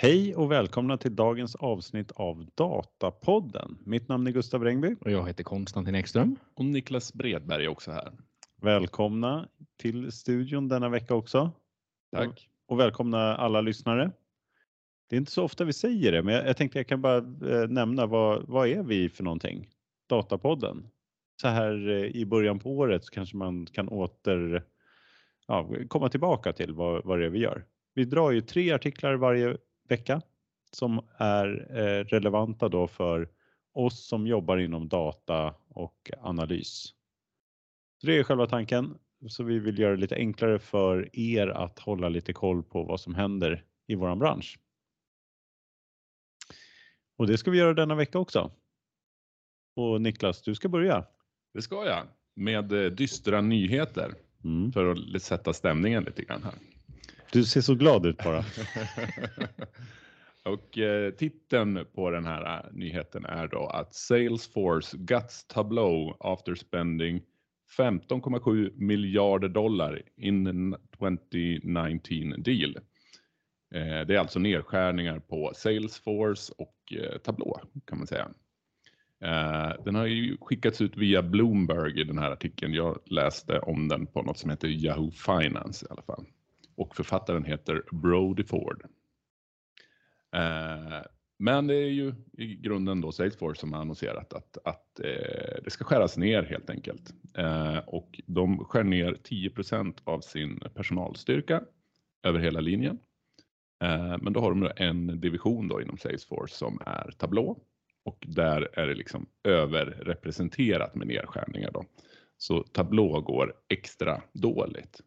Hej och välkomna till dagens avsnitt av Datapodden. Mitt namn är Gustav Rengby. Och jag heter Konstantin Ekström. Och Niklas Bredberg är också här. Välkomna till studion denna vecka också. Tack. Och välkomna alla lyssnare. Det är inte så ofta vi säger det, men jag, jag tänkte jag kan bara eh, nämna vad, vad är vi för någonting? Datapodden. Så här eh, i början på året så kanske man kan åter ja, komma tillbaka till vad, vad det är vi gör. Vi drar ju tre artiklar varje vecka som är eh, relevanta då för oss som jobbar inom data och analys. Så det är själva tanken. Så vi vill göra det lite enklare för er att hålla lite koll på vad som händer i våran bransch. Och det ska vi göra denna vecka också. Och Niklas, du ska börja. Det ska jag. Med eh, dystra nyheter Mm. för att sätta stämningen lite grann här. Du ser så glad ut bara. Och eh, titeln på den här eh, nyheten är då att Salesforce guts Tableau after spending 15,7 miljarder dollar in 2019 deal. Eh, det är alltså nedskärningar på Salesforce och eh, Tableau kan man säga. Eh, den har ju skickats ut via Bloomberg i den här artikeln. Jag läste om den på något som heter Yahoo Finance i alla fall. Och författaren heter Brody Ford. Eh, men det är ju i grunden då Salesforce som har annonserat att, att eh, det ska skäras ner helt enkelt. Eh, och de skär ner 10% av sin personalstyrka över hela linjen. Eh, men då har de en division då inom Salesforce som är Tableau och där är det liksom överrepresenterat med nedskärningar då. Så Tableau går extra dåligt.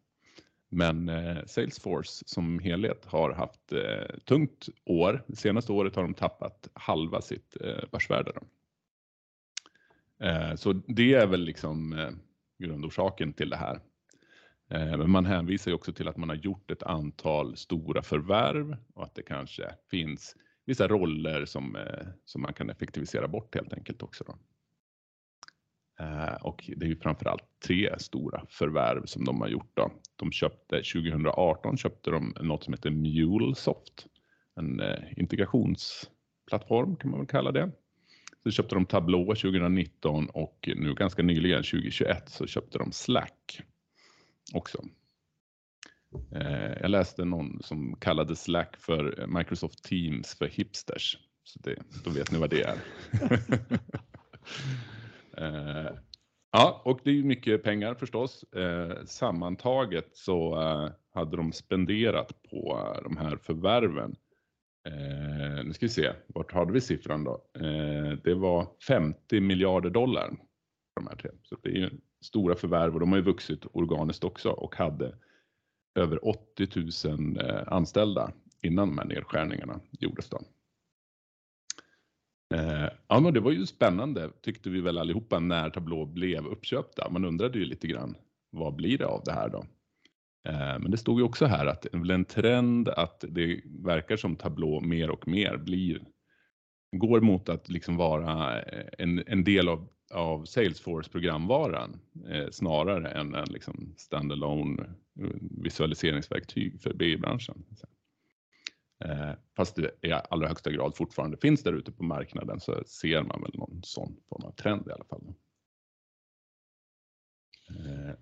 Men eh, Salesforce som helhet har haft eh, tungt år. Det senaste året har de tappat halva sitt eh, börsvärde. Eh, så det är väl liksom eh, grundorsaken till det här. Eh, men man hänvisar ju också till att man har gjort ett antal stora förvärv och att det kanske finns vissa roller som, eh, som man kan effektivisera bort helt enkelt också. Då. Eh, och det är ju framförallt tre stora förvärv som de har gjort. Då. De köpte 2018 köpte de något som heter MuleSoft, en eh, integrationsplattform kan man väl kalla det. Så köpte de Tableau 2019 och nu ganska nyligen 2021 så köpte de Slack också. Eh, jag läste någon som kallade Slack för Microsoft Teams för hipsters. Så det, då vet ni vad det är. Eh, ja, och det är ju mycket pengar förstås. Eh, sammantaget så eh, hade de spenderat på eh, de här förvärven. Eh, nu ska vi se, vart hade vi siffran då? det var 50 miljarder dollar. De här tre. Så det är ju stora förvärv och de har ju vuxit organiskt också och hade över 80 000 anställda innan de här nedskärningarna gjordes. Då. Eh, ja, men det var ju spännande tyckte vi väl allihopa när tablå blev uppköpta. Man undrade ju lite grann vad blir det av det här då? Eh, men det stod ju också här att det är väl en trend att det verkar som tablå mer och mer blir går mot att liksom vara eh, en, en del av av Salesforce programvaran eh, snarare än en liksom standalone visualiseringsverktyg för BI-branschen. Eh, fast det i allra högsta grad fortfarande finns där ute på marknaden så ser man väl någon sån form av trend i alla fall. Eh,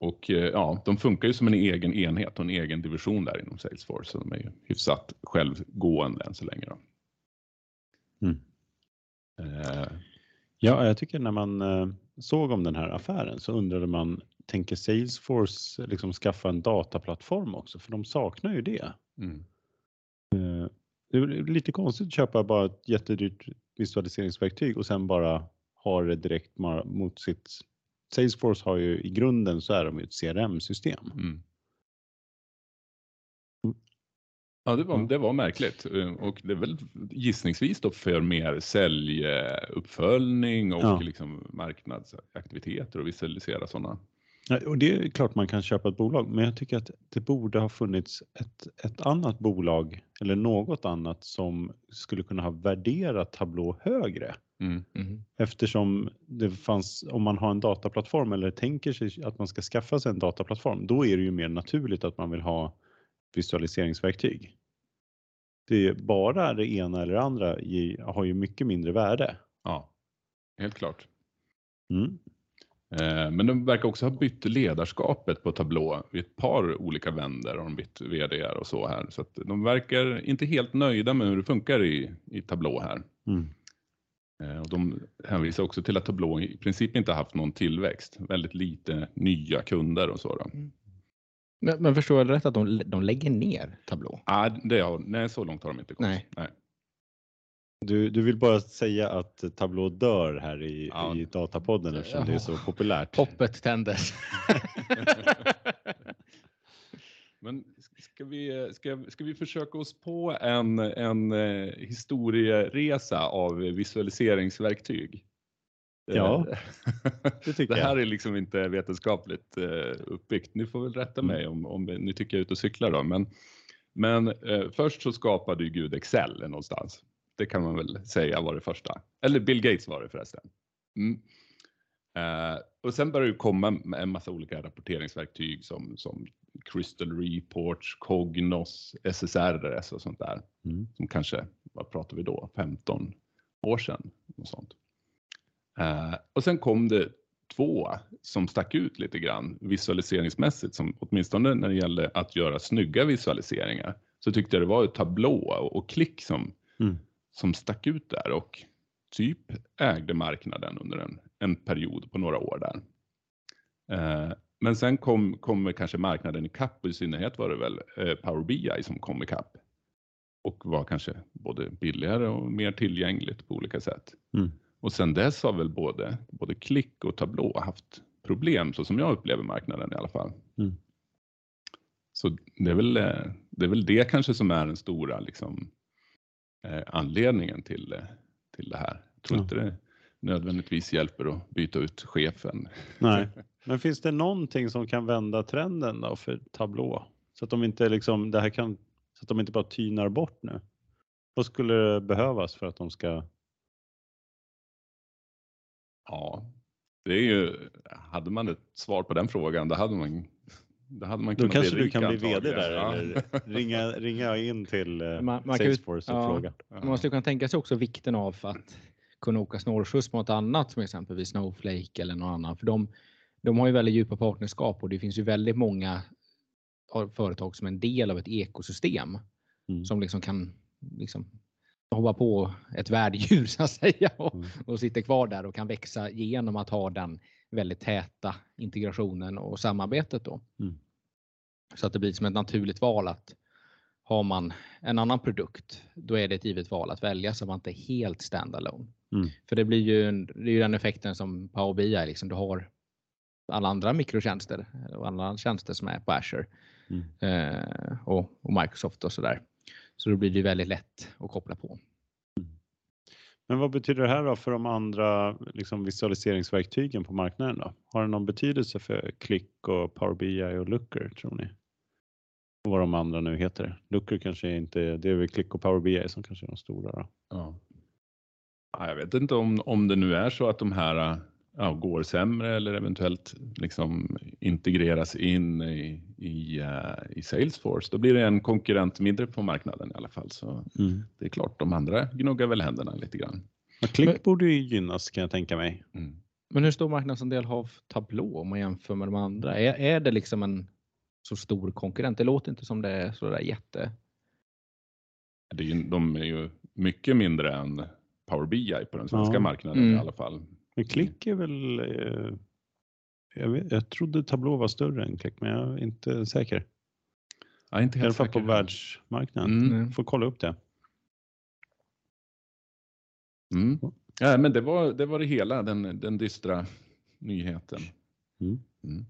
och ja, de funkar ju som en egen enhet och en egen division där inom Salesforce så de är ju hyfsat självgående än så länge. Då. Mm. Ja, jag tycker när man eh, såg om den här affären så undrade man, tänker Salesforce liksom skaffa en dataplattform också? För de saknar ju det. Mm. Eh, det är lite konstigt att köpa bara ett jättedyrt visualiseringsverktyg och sen bara ha det direkt mot sitt Salesforce har ju i grunden så är de ju ett CRM-system. Mm. Ja, det var, det var märkligt och det är väl gissningsvis då för mer säljuppföljning och Ja. liksom marknadsaktiviteter och visualisera sådana. Och det är klart man kan köpa ett bolag, men jag tycker att det borde ha funnits ett, ett annat bolag eller något annat som skulle kunna ha värderat Tableau högre. Mm. Mhm. Eftersom det fanns, om man har en dataplattform eller tänker sig att man ska skaffa sig en dataplattform, då är det ju mer naturligt att man vill ha visualiseringsverktyg. det är bara det ena eller det andra har ju mycket mindre värde. Ja, helt klart. Mm. Eh, Men de verkar också ha bytt ledarskapet på Tablå vid ett par olika vänder har de bytt vd och så här. Så att de verkar inte helt nöjda med hur det funkar i, i Tablå här. Mm. Eh, Och de hänvisar också till att Tablå i princip inte haft någon tillväxt. Väldigt lite nya kunder och så. Då. Men, men förstår jag rätt att de, de lägger ner Tablå? Ah, det har, nej, så långt har de inte gått. Nej. nej. Du, du vill bara säga att Tableau dör här i, Ja. i Datapodden eftersom det är så populärt. Hoppet tändes. Men ska vi, ska, ska vi försöka oss på en, en eh, historieresa av visualiseringsverktyg? Ja, Eh, det tycker Det här jag. är liksom inte vetenskapligt eh, uppbyggt. Ni får väl rätta Mm. mig om, om ni tycker jag är ute och cyklar då. Men, men eh, först så skapade ju Gud Excel någonstans. Det kan man väl säga var det första. Eller Bill Gates var det förresten. Mm. Eh, och sen började det komma en massa olika rapporteringsverktyg som, som Crystal Reports, Cognos, SSRS och sånt där. Mm. Som kanske, vad pratar vi då, 15 år sedan. Och, sånt. Eh, och sen kom det två som stack ut lite grann visualiseringsmässigt, som åtminstone när det gällde att göra snygga visualiseringar, så tyckte jag det var ett tablå och, och klick som, Mm. Som stack ut där och typ ägde marknaden under en, en period på några år där. Eh, men sen kom, kom kanske marknaden i kapp och i synnerhet var det väl eh, Power BI som kom i kapp och var kanske både billigare och mer tillgängligt på olika sätt. Mm. Och sen dess har väl både, både Klick och Tablå haft problem så som jag upplever marknaden i alla fall. Mm. Så det är, väl, eh, det är väl det kanske som är den stora liksom, anledningen till, eh, till det här. Jag tror Ja. inte det nödvändigtvis hjälper att byta ut chefen. Nej. Men finns det någonting som kan vända trenden då för Tableau? Så att de inte liksom, det här kan, så att de inte bara tynar bort nu. Vad skulle det behövas för att de ska? Ja, det är ju, hade man ett svar på den frågan, då hade man, då hade man Då kunnat kanske bli du kan bli VD där Ja. eller ringa, ringa in till eh, Man- man Salesforce och ja. fråga. Ja. Man skulle kunna tänka sig också vikten av att kunna åka snårskjuts mot annat som exempelvis Snowflake eller någon annan. För de, de har ju väldigt djupa partnerskap och det finns ju väldigt många företag som är en del av ett ekosystem Mm. som liksom kan liksom hoppa på ett värddjur så att säga och, Mm. och sitter kvar där och kan växa genom att ha den väldigt täta integrationen och samarbetet då. Mm. Så att det blir som ett naturligt val att har man en annan produkt, då är det ett givet val att välja så man inte är helt standalone. Mm. För det blir ju, det är ju den effekten som Power BI. Liksom, du har alla andra mikrotjänster och alla tjänster som är på Azure Mm. eh, och, och Microsoft och sådär. Så då blir det väldigt lätt att koppla på. Men vad betyder det här då för de andra liksom, visualiseringsverktygen på marknaden då? Har det någon betydelse för Click och Power BI och Looker tror ni? Och vad de andra nu heter. Looker kanske inte, det är väl Click och Power BI som kanske är de stora då. Ja. Jag vet inte om, om det nu är så att de här ja, går sämre eller eventuellt liksom integreras in i, i, eh, i Salesforce. Då blir det en konkurrent mindre på marknaden i alla fall. Så det är klart, de andra gnuggar väl händerna lite grann. Men Click borde ju gynnas kan jag tänka mig. Mm. Men hur stor marknadsandel har Tableau om man jämför med de andra? Är, är det liksom en så stor konkurrent? Det låter inte som det är så där jätte... Det är ju, de är ju mycket mindre än Power BI på den svenska Ja. marknaden Mm. i alla fall. Men Click är väl, eh, jag, vet, jag trodde Tableau var större än Click men jag är inte säker. Ja, inte I alla helt fall på säker. världsmarknaden. Mm. Får kolla upp det. Mm. Ja, men det var, det var det hela, den, den dystra nyheten. Mm. Mm.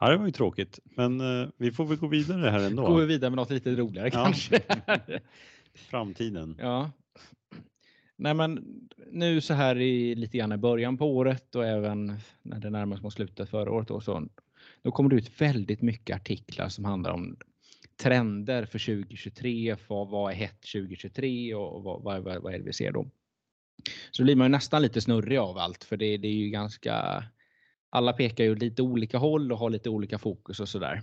Ja, det var ju tråkigt, men eh, vi får väl gå vidare här ändå. Går vi vidare med något lite roligare Ja. kanske? Framtiden. ja. Nej men nu så här i lite grann i början på året och även när det närmar sig mot slutet förra året och så. Då kommer det ut väldigt mycket artiklar som handlar om trender för 2023. För vad är hett 2023 och vad, vad, vad, vad är det vi ser då? Så blir man ju nästan lite snurrig av allt för det, det är ju ganska alla pekar ju lite olika håll och har lite olika fokus och sådär.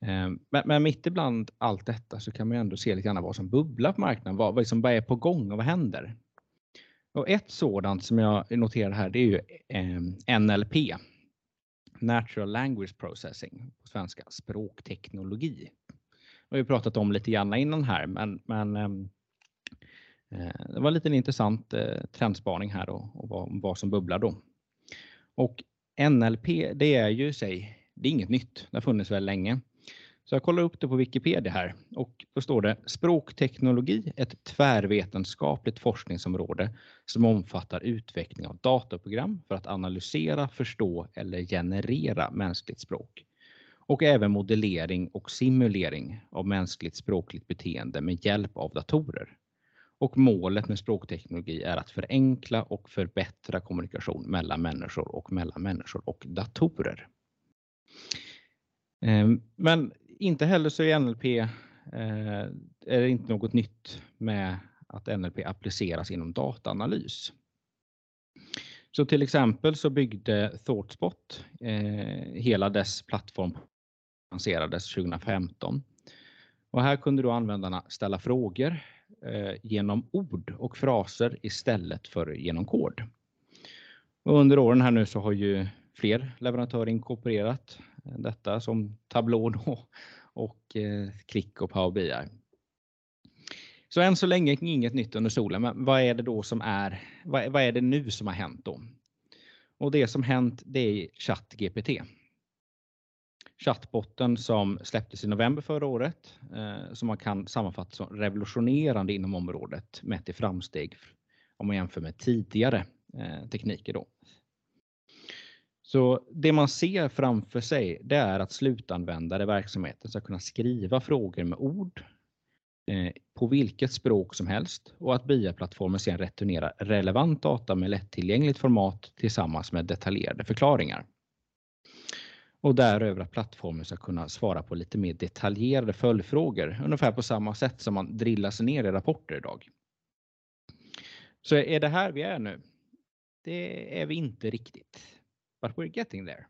Ehm, men, men mitt ibland allt detta så kan man ändå se lite grann vad som bubblar på marknaden, vad, vad, liksom, vad är på gång och vad händer? Och ett sådant som jag noterar här det är ju eh, NLP, Natural Language Processing, på svenska språkteknologi. Det har vi pratat om lite grann innan här, men, men ehm, eh, det var lite en intressant eh, trendspaning här då, och vad, vad, som bubblar då. Och NLP, det är ju sig, det är inget nytt, det har funnits väldigt länge. Så jag kollar upp det på Wikipedia här och då står det språkteknologi, ett tvärvetenskapligt forskningsområde som omfattar utveckling av dataprogram för att analysera, förstå eller generera mänskligt språk. Och även modellering och simulering av mänskligt språkligt beteende med hjälp av datorer. Och målet med språkteknologi är att förenkla och förbättra kommunikation mellan människor och mellan människor och datorer. Ehm, men inte heller så är NLP eh, är det inte något nytt med att NLP appliceras inom dataanalys. Så till exempel så byggde ThoughtSpot eh, hela dess plattform lanserades 2015. Och här kunde då användarna ställa frågor eh, genom ord och fraser istället för genom kod. Och under åren här nu så har ju fler leverantörer inkorporerat detta som tablå då, och eh, Klick och Power BI. Så än så länge inget nytt under solen, men vad är det då som är, vad, vad är det nu som har hänt då? Och det som hänt det är ChatGPT. Chatbotten som släpptes i november förra året eh, som man kan sammanfatta som revolutionerande inom området mätt i framsteg om man jämför med tidigare eh, tekniker. Då. Så det man ser framför sig det är att slutanvändare i verksamheten ska kunna skriva frågor med ord eh, på vilket språk som helst och att BIA-plattformen sedan returnerar relevant data med lättillgängligt format tillsammans med detaljerade förklaringar. Och däröver att plattformen ska kunna svara på lite mer detaljerade följdfrågor, ungefär på samma sätt som man drillar sig ner i rapporter idag. Så är det här vi är nu? Det är vi inte riktigt but we're getting there.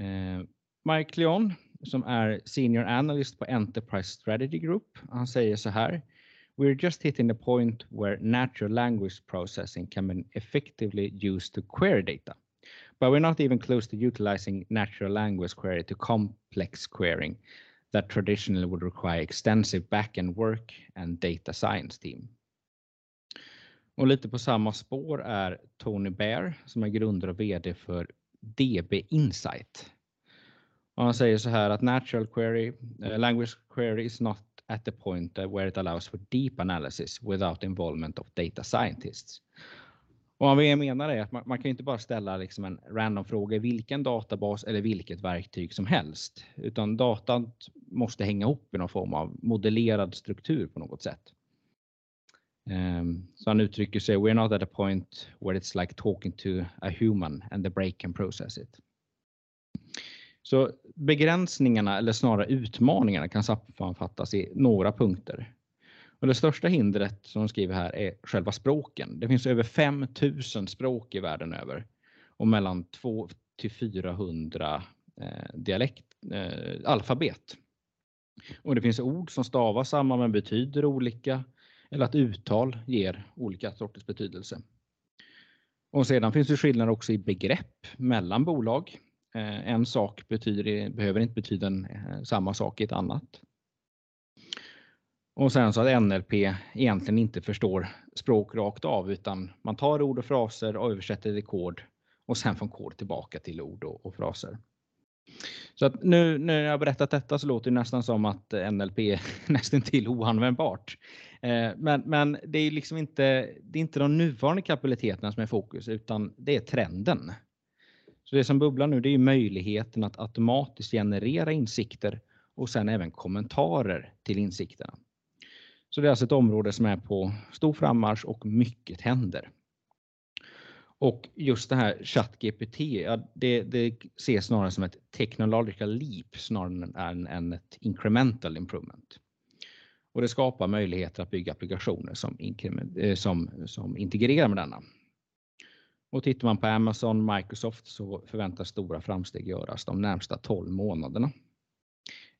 Eh, Mike Leon som är Senior Analyst på Enterprise Strategy Group. Han säger så här. We're just hitting the point where natural language processing can be effectively used to query data. But we're not even close to utilizing natural language query to complex querying that traditionally would require extensive backend work and data science team. Och lite på samma spår är Tony Bear som är grundare och VD för DB Insight. Och han säger så här att natural query, uh, language query is not at the point where it allows for deep analysis without involvement of data scientists. Och vad jag menar är att man, man kan inte bara ställa liksom en random fråga i vilken databas eller vilket verktyg som helst, utan datan måste hänga ihop i någon form av modellerad struktur på något sätt. Um, så han uttrycker sig, we're not at a point where it's like talking to a human and the brain can process it. Så begränsningarna eller snarare utmaningarna kan sammanfattas i några punkter. Och det största hindret som de skriver här är själva språken. Det finns över 5000 språk i världen över och mellan 2 till 400 eh, dialekt, eh, alfabet. Och det finns ord som stavas samma men betyder olika eller att uttal ger olika sorters betydelse. Och sedan finns det skillnader också i begrepp mellan bolag. Eh, en sak betyder, behöver inte betyda en, eh, samma sak i ett annat. Och sen så att NLP egentligen inte förstår språk rakt av utan man tar ord och fraser och översätter det i kod och sen från kod tillbaka till ord och, och fraser. Så att nu när jag berättat detta så låter det nästan som att NLP är nästan till oanvändbart. Eh, men, men det är liksom inte, det är inte de nuvarande kapabiliteterna som är fokus utan det är trenden. Så det som bubblar nu det är möjligheten att automatiskt generera insikter och sen även kommentarer till insikterna. Så det är alltså ett område som är på stor frammarsch och mycket händer. Och just det här ChatGPT, ja, det, det ses snarare som ett technological leap snarare än, än ett incremental improvement. Och det skapar möjligheter att bygga applikationer som, eh, som, som integrerar med denna. Och tittar man på Amazon, Microsoft så förväntas stora framsteg göras de närmsta 12 månaderna.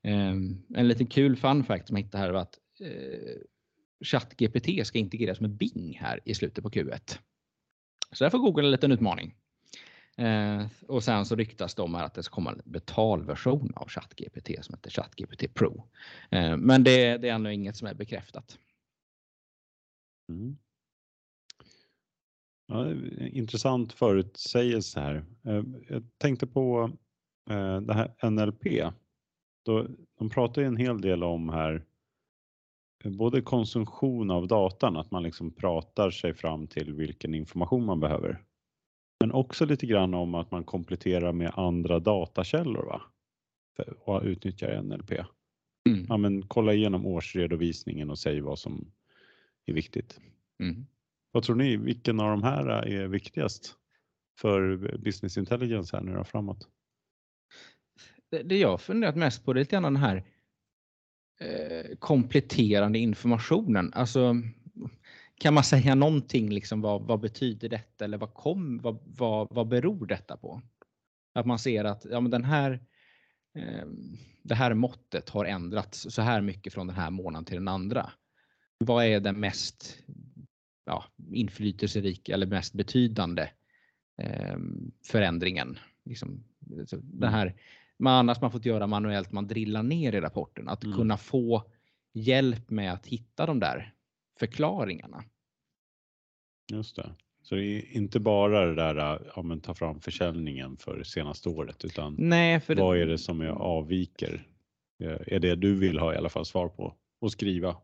Ehm, en liten kul fun fact som jag hittade här var att eh, ChatGPT ska integreras med Bing här i slutet på Q1. Så där får Google en liten utmaning. Eh, och sen så ryktas det om att det ska komma en betalversion av ChatGPT som heter ChatGPT Pro. Eh, men det, det är ännu inget som är bekräftat. Mm. Ja, intressant förutsägelse här. Eh, jag tänkte på eh, det här NLP. Då, de pratar ju en hel del om här eh, både konsumtion av datan, att man liksom pratar sig fram till vilken information man behöver. Men också lite grann om att man kompletterar med andra datakällor va? och utnyttjar NLP. Mm. Ja, men kolla igenom årsredovisningen och säg vad som är viktigt. Mm. Vad tror ni, vilken av de här är viktigast för business intelligence här nu då framåt? Det jag funderat mest på det är lite grann den här eh, kompletterande informationen. Alltså, kan man säga någonting liksom vad, vad betyder detta eller vad, kom, vad, vad, vad beror detta på? Att man ser att ja, men den här, eh, det här måttet har ändrats så här mycket från den här månaden till den andra. Vad är den mest ja, inflytelserika eller mest betydande eh, förändringen? Liksom, den här, man, annars man fått göra manuellt, man drillar ner i rapporten. Att mm. kunna få hjälp med att hitta de där förklaringarna. Just det. Så det är inte bara det där ja, men ta fram försäljningen för senaste året utan Nej, för vad det... är det som är avviker? Eh, är det du vill ha i alla fall svar på och skriva?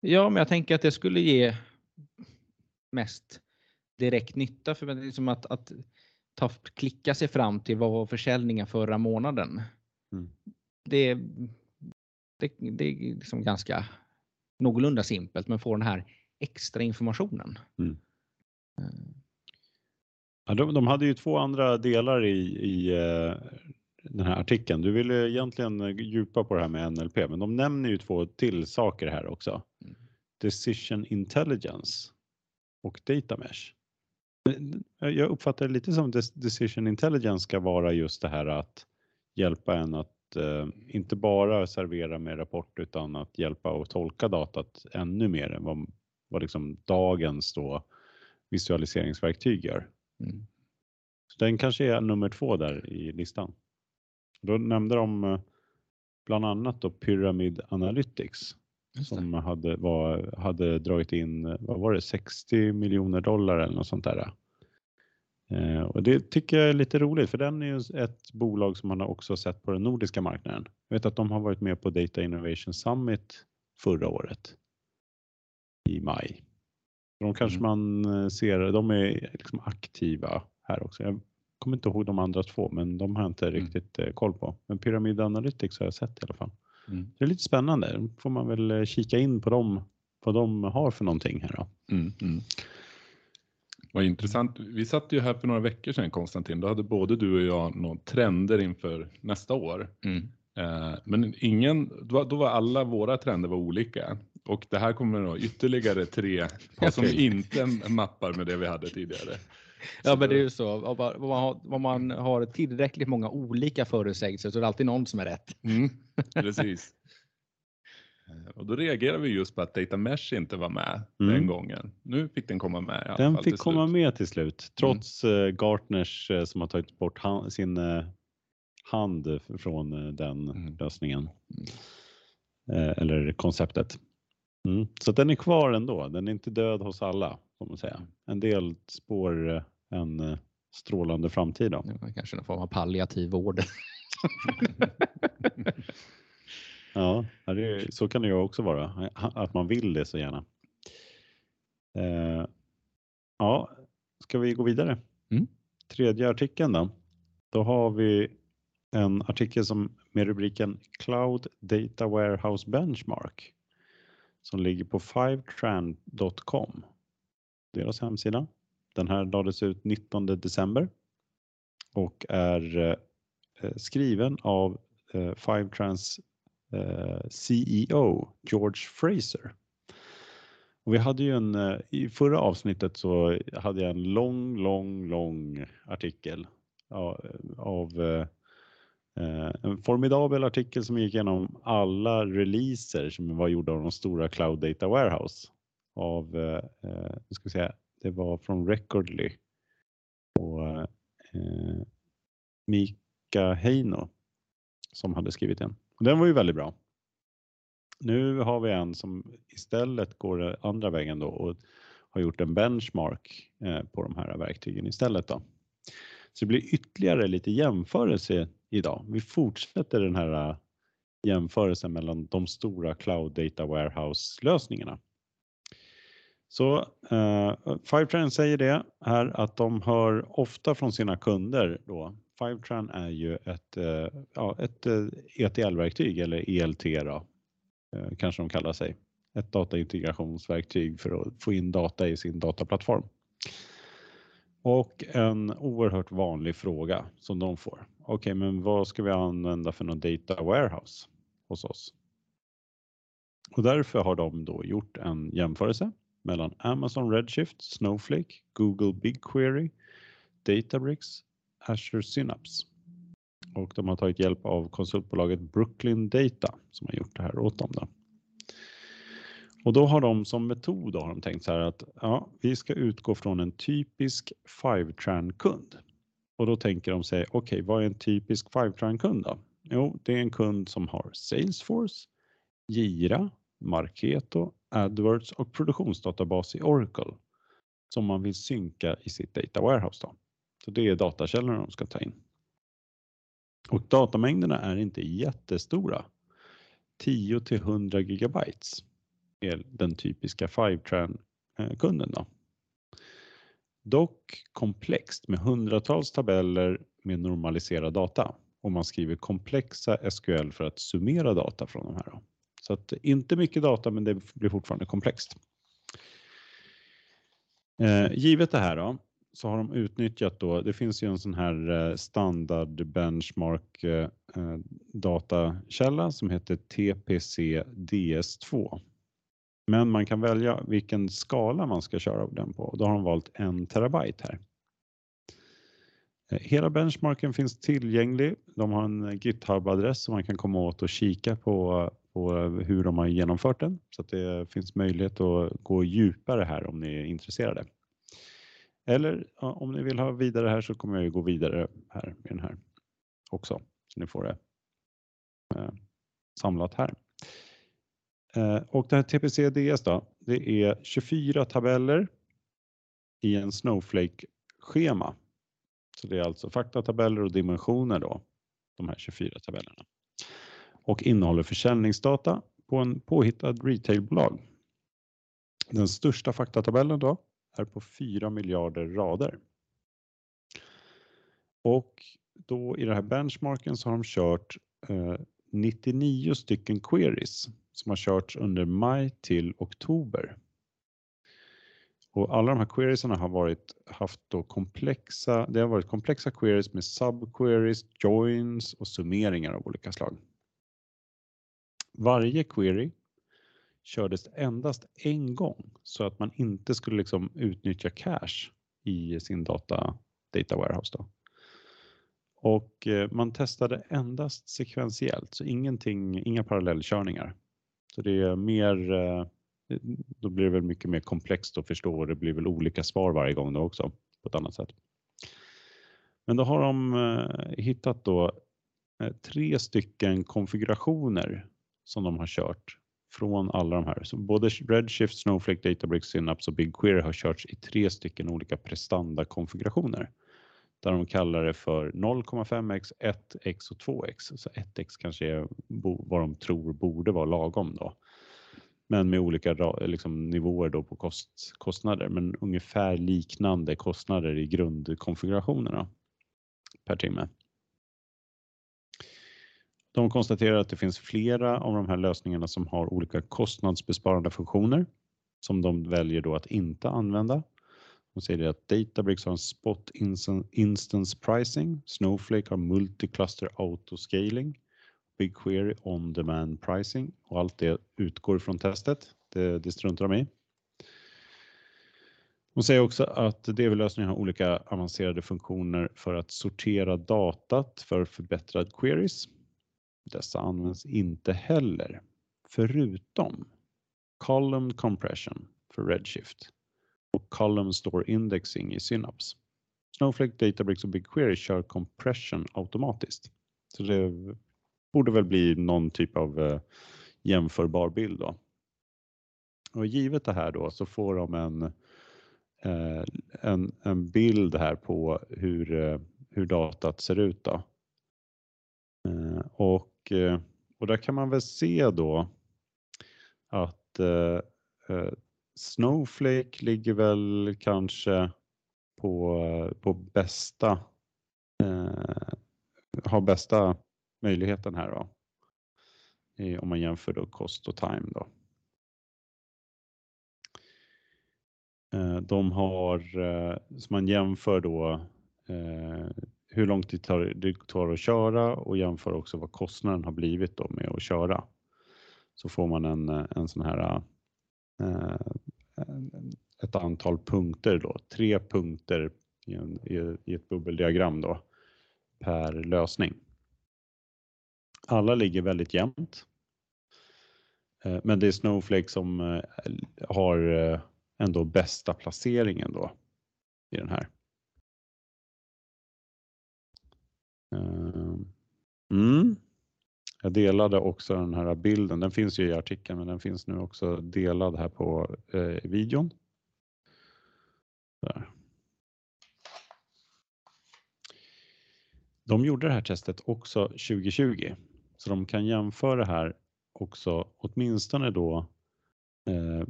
Ja, men jag tänker att det skulle ge mest direkt nytta för liksom att, att ta, klicka sig fram till vad var försäljningen förra månaden. Mm. Det, det, det är liksom ganska någorlunda simpelt men få den här extra informationen. Mm. Ja, de, de, hade ju två andra delar i, i uh, den här artikeln. Du ville egentligen djupa på det här med NLP, men de nämner ju två till saker här också. Mm. Decision Intelligence och Data Mesh. Jag uppfattar det lite som Decision Intelligence ska vara just det här att hjälpa en att uh, inte bara servera med rapport utan att hjälpa och tolka datat ännu mer än vad, vad liksom dagens då visualiseringsverktyg gör. Mm. Så den kanske är nummer två där i listan. Då nämnde de uh, bland annat då Pyramid Analytics som hade, var, hade dragit in, vad var det, 60 miljoner dollar eller något sånt där. Eh, och det tycker jag är lite roligt för den är ju ett bolag som man har också sett på den nordiska marknaden. Jag vet att de har varit med på Data Innovation Summit förra året i maj. De kanske mm. man eh, ser, de är liksom aktiva här också. Jag kommer inte ihåg de andra två, men de har jag inte mm. riktigt eh, koll på. Men Pyramid Analytics har jag sett i alla fall. Mm. Det är lite spännande. Då får man väl kika in på dem, vad de har för någonting här då. Vad intressant. Vi satt ju här för några veckor sedan Konstantin. Då hade både du och jag några trender inför nästa år. Mm. Eh, men ingen, då var alla våra trender var olika och det här kommer då ytterligare tre som inte mappar med det vi hade tidigare. Ja, men det är ju så. Om man, har, om man har tillräckligt många olika förutsägelser så är det alltid någon som är rätt. Mm, precis. Eh, och då reagerar vi just på att Data Mesh inte var med mm. den gången. Nu fick den komma med. den fick komma med till slut, trots mm. Gartners eh, som har tagit bort sin hand från den mm. lösningen. Mm. Eller konceptet. Mm. Så den är kvar ändå. Den är inte död hos alla får man säga. En del spår en strålande framtid. Då. Ja, kanske någon form av palliativ vård. ja, så kan det ju också vara. Att man vill det så gärna. Eh, ja, ska vi gå vidare? Mm. Tredje artikeln då. Då har vi en artikel som med rubriken Cloud Data Warehouse Benchmark som ligger på fivetran.com, deras hemsida. Den här lades ut 19 december och är eh, skriven av eh, Fivetrans Eh, CEO George Fraser. Och vi hade ju en, eh, i förra avsnittet så hade jag en lång, lång, lång artikel av, av en formidabel artikel som gick igenom alla releaser som var gjorda av de stora Cloud Data Warehouse. Av, eh, eh ska vi säga, det var från Recordly och eh, Mika Heino som hade skrivit den. Och den var ju väldigt bra. Nu har vi en som istället går andra vägen då och har gjort en benchmark eh, på de här verktygen istället. Då. Så det blir ytterligare lite jämförelse idag. Vi fortsätter den här eh, jämförelsen mellan de stora Cloud Data Warehouse lösningarna. Så eh, Fivetran säger det här att de hör ofta från sina kunder då. Fivetran är ju ett, eh, ja, ett eh, ETL-verktyg eller ELT då, eh, kanske de kallar sig. Ett dataintegrationsverktyg för att få in data i sin dataplattform. Och en oerhört vanlig fråga som de får. Okej, okay, men vad ska vi använda för någon data warehouse hos oss? Och därför har de då gjort en jämförelse mellan Amazon Redshift, Snowflake, Google BigQuery, Databricks, Azure Synapse. Och de har tagit hjälp av konsultbolaget Brooklyn Data som har gjort det här åt dem. Då. Och då har de som metod har de tänkt så här att ja, vi ska utgå från en typisk Fivetran-kund. Och då tänker de sig, okej, okay, vad är en typisk Fivetran-kund då? Jo, det är en kund som har Salesforce, Gira, Marketo, AdWords och produktionsdatabas i Oracle som man vill synka i sitt data warehouse. Då. Så det är datakällorna de ska ta in. Och datamängderna är inte jättestora. 10 till 100 gigabytes är den typiska Fivetran-kunden. Eh, då. Dock komplext med hundratals tabeller med normaliserad data och man skriver komplexa SQL för att summera data från de här. Då. Så att inte mycket data, men det blir fortfarande komplext. Eh, givet det här då, så har de utnyttjat då, det finns ju en sån här eh, standard benchmark eh, eh, datakälla som heter TPC DS2 men man kan välja vilken skala man ska köra den på. Då har de valt en terabyte här. Hela benchmarken finns tillgänglig. De har en GitHub-adress som man kan komma åt och kika på, på hur de har genomfört den. Så att det finns möjlighet att gå djupare här om ni är intresserade. Eller om ni vill ha vidare här så kommer jag gå vidare här med den här också. Så ni får det eh, samlat här. Eh, och det här TPC-DS då, det är 24 tabeller i en Snowflake-schema. Så det är alltså faktatabeller och dimensioner då, de här 24 tabellerna. Och innehåller försäljningsdata på en påhittad retailbolag. Den största faktatabellen då är på 4 miljarder rader. Och då i den här benchmarken så har de kört eh, 99 stycken queries som har körts under maj till oktober. Och alla de här queriesarna har varit, haft då komplexa, det har varit komplexa queries med subqueries, joins och summeringar av olika slag. Varje query kördes endast en gång så att man inte skulle liksom utnyttja cache i sin data, data warehouse. Då. Och eh, man testade endast sekventiellt, så ingenting, inga parallellkörningar. Så det är mer, eh, då blir det väl mycket mer komplext att förstå och det blir väl olika svar varje gång då också på ett annat sätt. Men då har de eh, hittat då tre stycken konfigurationer som de har kört från alla de här. Så både Redshift, Snowflake, Databricks, Synapse och BigQuery har körts i tre stycken olika prestandakonfigurationer där de kallar det för 0,5x, 1x och 2x. Så 1x kanske är vad de tror borde vara lagom då. Men med olika liksom, nivåer då på kost, kostnader, men ungefär liknande kostnader i grundkonfigurationerna per timme. De konstaterar att det finns flera av de här lösningarna som har olika kostnadsbesparande funktioner som de väljer då att inte använda de säger att Databricks har en spot instance pricing, Snowflake har multi-cluster autoscaling, BigQuery on-demand pricing och allt det utgår från testet. Det, det struntar de i. De säger också att DV-lösningen har olika avancerade funktioner för att sortera datat för förbättrad queries. Dessa används inte heller, förutom column compression för Redshift och column store indexing i Synapse. Snowflake, Databricks och BigQuery kör compression automatiskt. Så det borde väl bli någon typ av eh, jämförbar bild då. Och givet det här då så får de en, eh, en, en bild här på hur, eh, hur datat ser ut då. Och, Eh, och där kan man väl se då att eh, eh, Snowflake ligger väl kanske på, på bästa, eh, har bästa möjligheten här då. Om man jämför då kost och time då. De har, så som man jämför då hur lång tid tar det tar att köra och jämför också vad kostnaden har blivit då med att köra. Så får man en, en sån här eh, ett antal punkter då, tre punkter i, en, i ett bubbeldiagram då per lösning. Alla ligger väldigt jämnt. Eh, men det är Snowflake som eh, har ändå bästa placeringen då i den här. Eh, mm. Jag delade också den här bilden. Den finns ju i artikeln, men den finns nu också delad här på eh, videon. Där. De gjorde det här testet också 2020, så de kan jämföra det här också åtminstone då eh,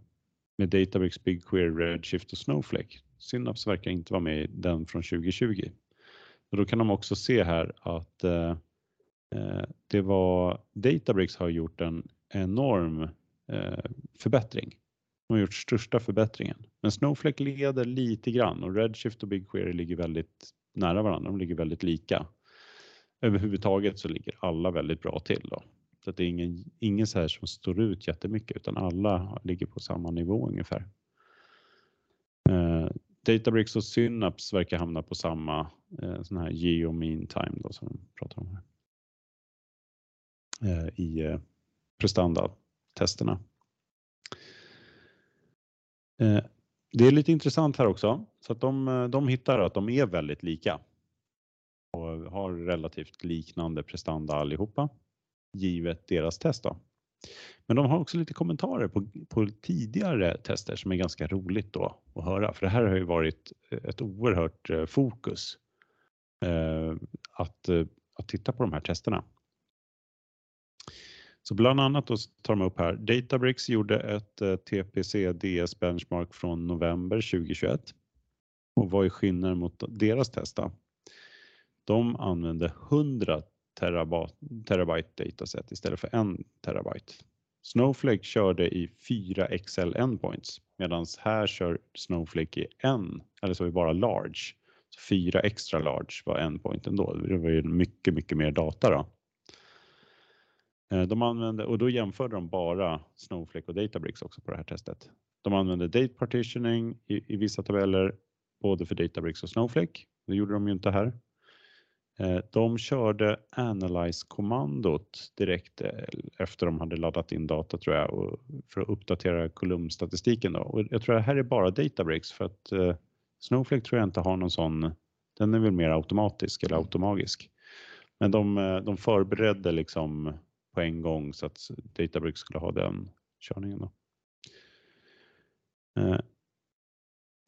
med Databricks, BigQuery, Redshift och Snowflake. Synapse verkar inte vara med i den från 2020. Och då kan de också se här att eh, eh, det var Databricks har gjort en enorm eh, förbättring. De har gjort största förbättringen. Men Snowflake leder lite grann och Redshift och BigQuery ligger väldigt nära varandra. De ligger väldigt lika. Överhuvudtaget så ligger alla väldigt bra till då. Så det är ingen, ingen så här som står ut jättemycket utan alla ligger på samma nivå ungefär. Eh, Databricks och Synapse verkar hamna på samma eh, sån här geo mean time då som de pratar om här. Eh, I eh, prestandatesterna. Eh, det är lite intressant här också, så att de, eh, de hittar att de är väldigt lika och har relativt liknande prestanda allihopa, givet deras test. Då. Men de har också lite kommentarer på, på tidigare tester som är ganska roligt då att höra, för det här har ju varit eh, ett oerhört eh, fokus eh, att, eh, att titta på de här testerna. Så bland annat då tar de upp här, Databricks gjorde ett eh, TPC DS benchmark från november 2021. Och vad är skillnaden mot deras testa? De använde 100 terabyte, terabyte dataset istället för en terabyte. Snowflake körde i 4 XL endpoints medan här kör Snowflake i en, eller så är det bara large. Så fyra extra large var endpointen då. Det var ju mycket, mycket mer data då. Eh, de använde, och då jämförde de bara Snowflake och Databricks också på det här testet. De använde date partitioning i, i vissa tabeller, både för Databricks och Snowflake. Det gjorde de ju inte här. Eh, de körde Analyze-kommandot direkt eh, efter de hade laddat in data tror jag för att uppdatera kolumnstatistiken. Då. Och jag tror att det här är bara Databricks för att Snowflake tror jag inte har någon sån, den är väl mer automatisk eller automagisk. Men de, de förberedde liksom på en gång så att Databricks skulle ha den körningen. Då. Eh,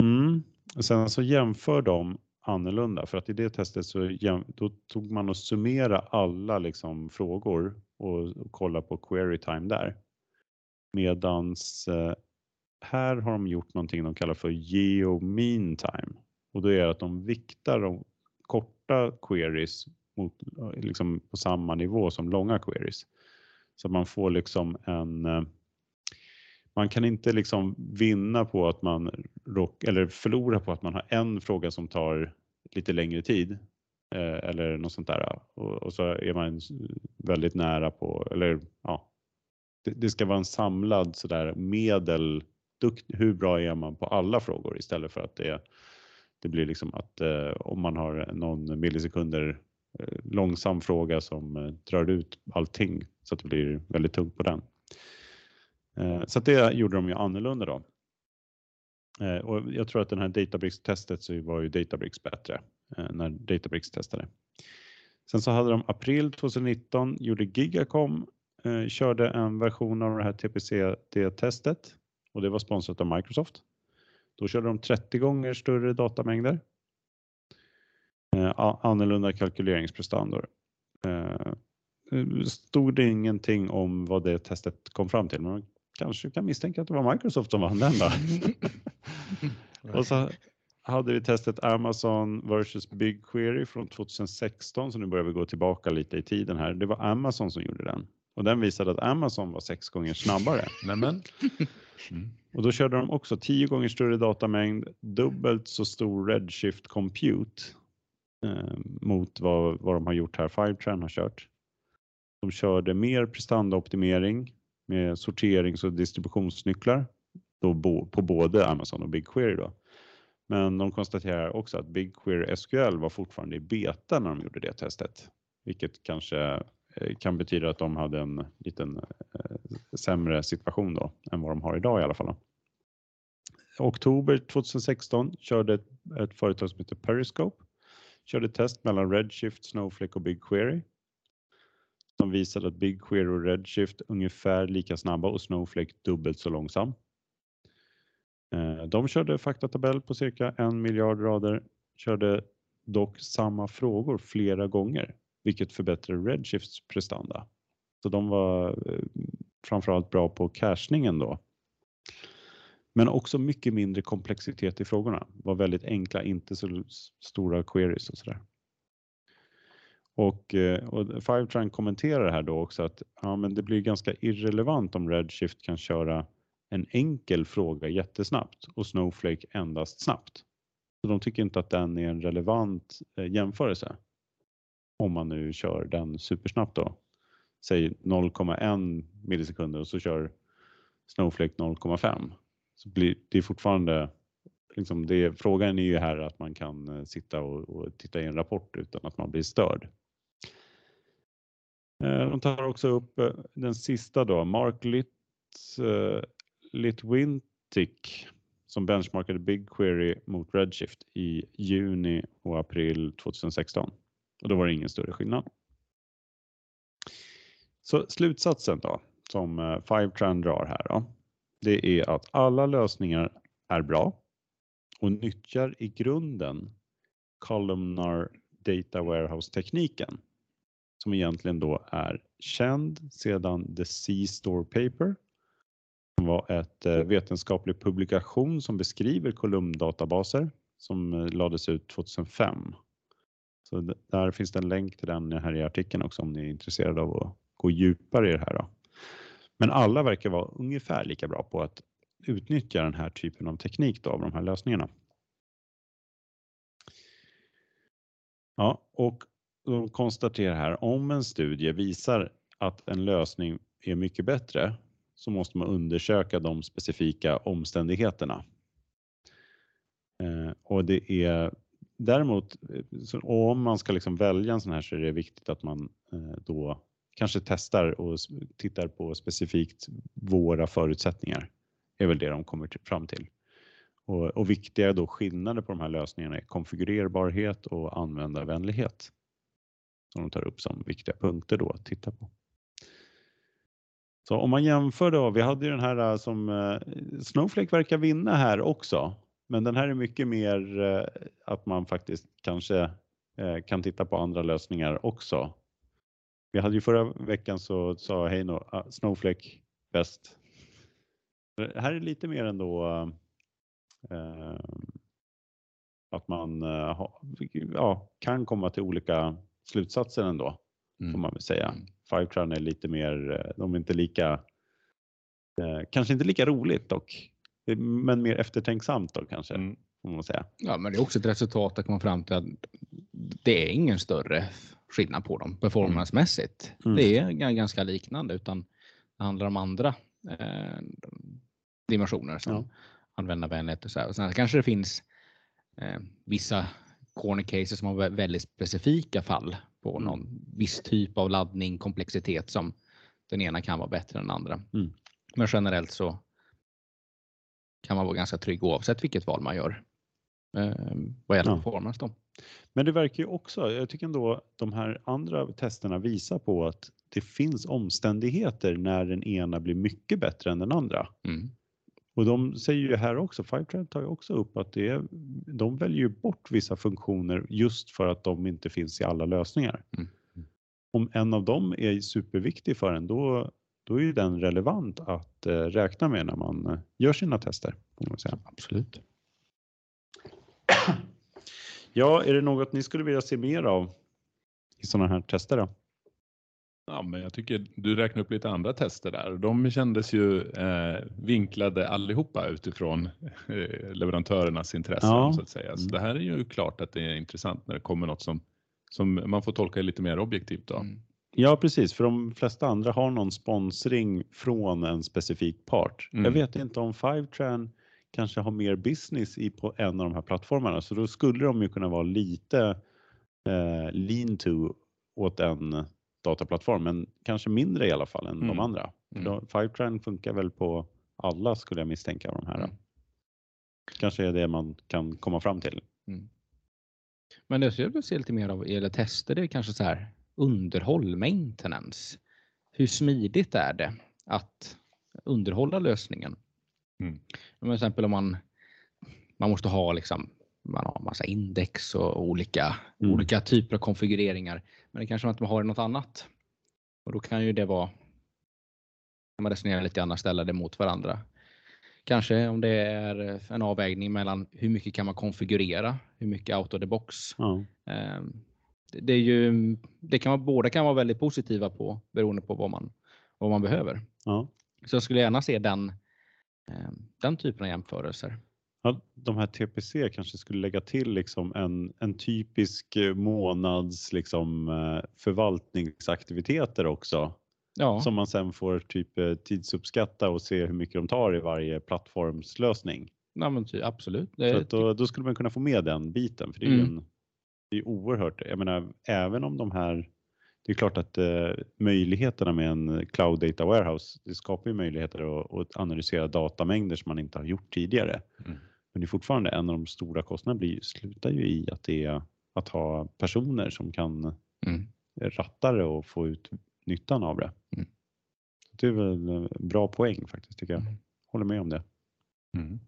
mm. Sen så jämför de annorlunda för att i det testet så då tog man och summera alla liksom frågor och, och kolla på query time där. Medans eh, här har de gjort någonting de kallar för geo mean time och då är det att de viktar de korta queries mot, liksom på samma nivå som långa queries. Så man får liksom en eh, man kan inte liksom vinna på att man rock, eller förlora på att man har en fråga som tar lite längre tid eh, eller något sånt där och, och, så är man väldigt nära på eller ja, det, det ska vara en samlad sådär medel dukt, hur bra är man på alla frågor istället för att det, det blir liksom att eh, om man har någon millisekunder eh, långsam fråga som eh, drar ut allting så att det blir väldigt tungt på den. Eh, så att det gjorde de ju annorlunda då. Eh, och jag tror att den här Databricks-testet så var ju Databricks bättre eh, när Databricks testade. Sen så hade de april 2019 gjorde Gigacom körde en version av det här TPCD-testet och det var sponsrat av Microsoft. Då körde de 30 gånger större datamängder. Annorlunda kalkyleringsprestandor. Stod det ingenting om vad det testet kom fram till, men man kanske kan misstänka att det var Microsoft som vann den då. och så hade vi testet Amazon versus BigQuery från 2016, så nu börjar vi gå tillbaka lite i tiden här. Det var Amazon som gjorde den och den visade att Amazon var sex gånger snabbare. Nämen. Mm. Och då körde de också tio gånger större datamängd, dubbelt så stor Redshift Compute eh, mot vad, vad de har gjort här, Fivetran har kört. De körde mer prestandaoptimering med sorterings och distributionsnycklar då bo, på både Amazon och BigQuery. Då. Men de konstaterar också att BigQuery SQL var fortfarande i beta när de gjorde det testet, vilket kanske eh, kan betyda att de hade en liten eh, sämre situation då än vad de har idag i alla fall. Oktober 2016 körde ett, ett företag som heter Periscope körde test mellan Redshift, Snowflake och BigQuery. De visade att BigQuery och Redshift ungefär lika snabba och Snowflake dubbelt så långsam. Eh, de körde faktatabell på cirka en miljard rader, körde dock samma frågor flera gånger vilket förbättrar Redshifts prestanda. Så de var eh, framförallt bra på cachningen då. Men också mycket mindre komplexitet i frågorna. Var väldigt enkla, inte så stora queries och sådär. Och, eh, och Fivetran kommenterar här då också att ja, men det blir ganska irrelevant om Redshift kan köra en enkel fråga jättesnabbt och Snowflake endast snabbt. Så de tycker inte att den är en relevant eh, jämförelse om man nu kör den supersnabbt då. Säg 0,1 millisekunder och så kör Snowflake 0,5 så blir det fortfarande liksom det, frågan är ju här att man kan eh, sitta och, och, titta i en rapport utan att man blir störd. Eh, de tar också upp eh, den sista då, Mark Litt, eh, Litwintik som benchmarkade BigQuery mot Redshift i juni och april 2016. Och då var det ingen större skillnad. Så slutsatsen då, som Fivetran drar här då, det är att alla lösningar är bra och nyttjar i grunden Columnar Data Warehouse-tekniken som egentligen då är känd sedan The C-Store Paper som var ett eh, vetenskaplig publikation som beskriver kolumndatabaser som eh, lades ut 2005 så där finns det en länk till den här i artikeln också om ni är intresserade av att gå djupare i det här. Då. Men alla verkar vara ungefär lika bra på att utnyttja den här typen av teknik då, av de här lösningarna. Ja, och de konstaterar här om en studie visar att en lösning är mycket bättre så måste man undersöka de specifika omständigheterna. Eh, och det är Däremot, eh, om man ska liksom välja en sån här så är det viktigt att man eh, då kanske testar och tittar på specifikt våra förutsättningar. Det är väl det de kommer fram till. Och, och viktiga då skillnader på de här lösningarna är konfigurerbarhet och användarvänlighet. Som de tar upp som viktiga punkter då att titta på. Så om man jämför då, vi hade ju den här äh, som äh, Snowflake verkar vinna här också men den här är mycket mer äh, att man faktiskt kanske kan titta på andra lösningar också. Vi hade ju förra veckan så sa Heino ah, Snowflake bäst. Det här är lite mer ändå eh, att man eh, ja, kan komma till olika slutsatser ändå, mm. får man väl säga. Mm. Fivetran är lite mer, eh, de är inte lika, eh, kanske inte lika roligt dock, men mer eftertänksamt då kanske. Mm. Får man säga. Ja, men det är också ett resultat att komma fram till att det är ingen större skillnad på dem performancemässigt. Mm. Det är ganska liknande utan det handlar om andra eh, dimensioner som Ja. användarvänlighet och så här. Och sen kanske det finns eh, vissa corner cases som har vä- väldigt specifika fall på Mm. någon viss typ av laddning, komplexitet som den ena kan vara bättre än den andra. Mm. Men generellt så kan man vara ganska trygg oavsett vilket val man gör. Eh, vad gäller Ja. performance då. Men det verkar ju också, jag tycker ändå de här andra testerna visar på att det finns omständigheter när den ena blir mycket bättre än den andra. Mm. Och de säger ju här också, Fivetrend tar ju också upp att det är, de väljer ju bort vissa funktioner just för att de inte finns i alla lösningar. Mm. Om en av dem är superviktig för en, då, då är ju den relevant att eh, räkna med när man eh, gör sina tester. Man säga. Absolut. Ja, är det något ni skulle vilja se mer av i sådana här tester? Då? Ja, men jag tycker du räknar upp lite andra tester där. De kändes ju eh, vinklade allihopa utifrån eh, leverantörernas intressen Ja. så att säga. Så Mm. det här är ju klart att det är intressant när det kommer något som, som man får tolka lite mer objektivt. Då. Mm. Ja, precis, för de flesta andra har någon sponsring från en specifik part. Mm. Jag vet inte om Fivetran kanske har mer business i på en av de här plattformarna, så då skulle de ju kunna vara lite eh, lean to åt en dataplattform, men kanske mindre i alla fall än de Mm. andra. För Mm. Fivetran funkar väl på alla skulle jag misstänka av de här. Mm. Kanske är det man kan komma fram till. Men det jag vill se lite mer av eller tester det är kanske så här underhåll, maintenance. Hur smidigt är det att underhålla lösningen? Mm. Till exempel om man, man måste ha liksom, man har massa index och olika, Mm. olika typer av konfigureringar. Men det kanske man inte har i något annat. Och då kan ju det vara, när man resonerar lite grann, ställa det mot varandra. Kanske om det är en avvägning mellan hur mycket kan man konfigurera, hur mycket out of the box. Ja. Ehm, det- är ju, det kan vara, båda kan vara väldigt positiva på beroende på vad man, vad man behöver. Ja. Så jag skulle gärna se den, ehm, den typen av jämförelser. Ja, de här TPC kanske skulle lägga till liksom en, en typisk eh, månads liksom, eh, förvaltningsaktiviteter också. Ja, Som man sen får typ eh, tidsuppskatta och se hur mycket de tar i varje plattformslösning. ja men ty, absolut. Så Det, att då, då skulle man kunna få med den biten. För det är ju Mm. en, det är oerhört, jag menar även om de här, det är klart att eh, möjligheterna med en cloud data warehouse, det skapar ju möjligheter att, att analysera datamängder som man inte har gjort tidigare. Mm. Men det är fortfarande en av de stora kostnaderna blir, slutar ju i att det är att ha personer som kan mm, ratta det och få ut nyttan av det. Mm. Det är väl en bra poäng faktiskt tycker jag. Mm. Håller med om det. Mm.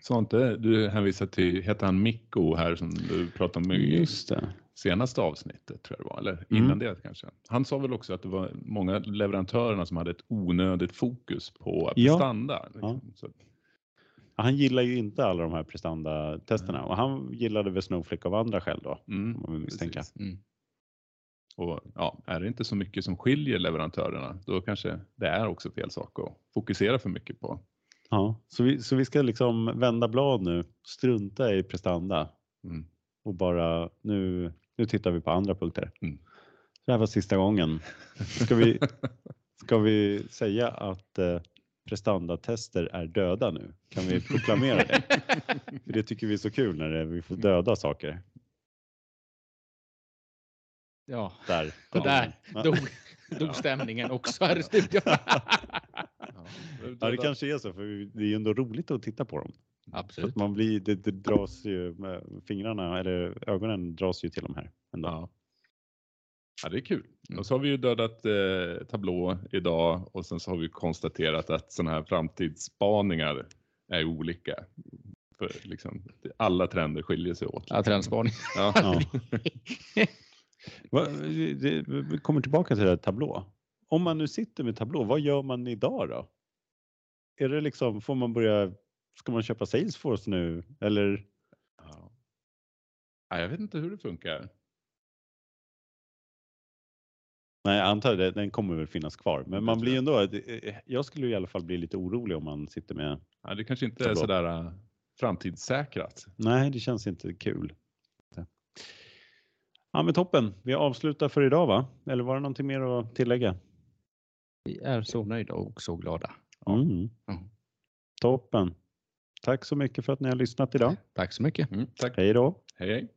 Sa inte du hänvisar till, heter han Mikko här som du pratade om i det. senaste avsnittet tror jag det var, eller Mm. innan det kanske. Han sa väl också att det var många leverantörerna som hade ett onödigt fokus på Ja. prestanda. Liksom. Så, Han gillar ju inte alla de här prestanda-testerna och han gillade väl Snowflake av andra skäl då. mm, mm. Och ja, är det inte så mycket som skiljer leverantörerna, då kanske det är också fel sak att fokusera för mycket på. Ja, så vi, så vi ska liksom vända blad nu, strunta i prestanda Mm. och bara nu, nu tittar vi på andra punkter. Mm. Det här var sista gången. Ska vi, ska vi säga att eh, prestandatester är döda nu? Kan vi proklamera det? För det tycker vi är så kul när det, vi får döda saker. Ja, Där. och där dog, dog stämningen också här i studion. Ja, det kanske är så, för det är ju ändå roligt att titta på dem. Absolut. man blir, det, det dras ju, med fingrarna eller ögonen dras ju till de här. Ändå. Ja. Ja, det är kul. Mm. Och så har vi ju dödat eh, tablå idag och sen så har vi konstaterat att sådana här framtidsspaningar är olika. För liksom, alla trender skiljer sig åt. Ja, trendspaning. Ja. Vi kommer tillbaka till det här tablå. Om man nu sitter med tablå, vad gör man idag då? Är det liksom, får man börja, ska man köpa Salesforce nu eller? Ja. Ja, jag vet inte hur det funkar. Nej, jag antar det, den kommer väl finnas kvar, men man blir jag. ändå, det- jag skulle i alla fall bli lite orolig om man sitter med, Ja, det kanske inte är sådär äh, framtidssäkrat. nej det känns inte kul. Ja men toppen, vi avslutar för idag va? Eller var det någonting mer att tillägga? Vi är så nöjda och så glada. Mm. Mm. Toppen. Tack så mycket för att ni har lyssnat idag. Tack så mycket. Mm, tack. Hej då. Hej, hej.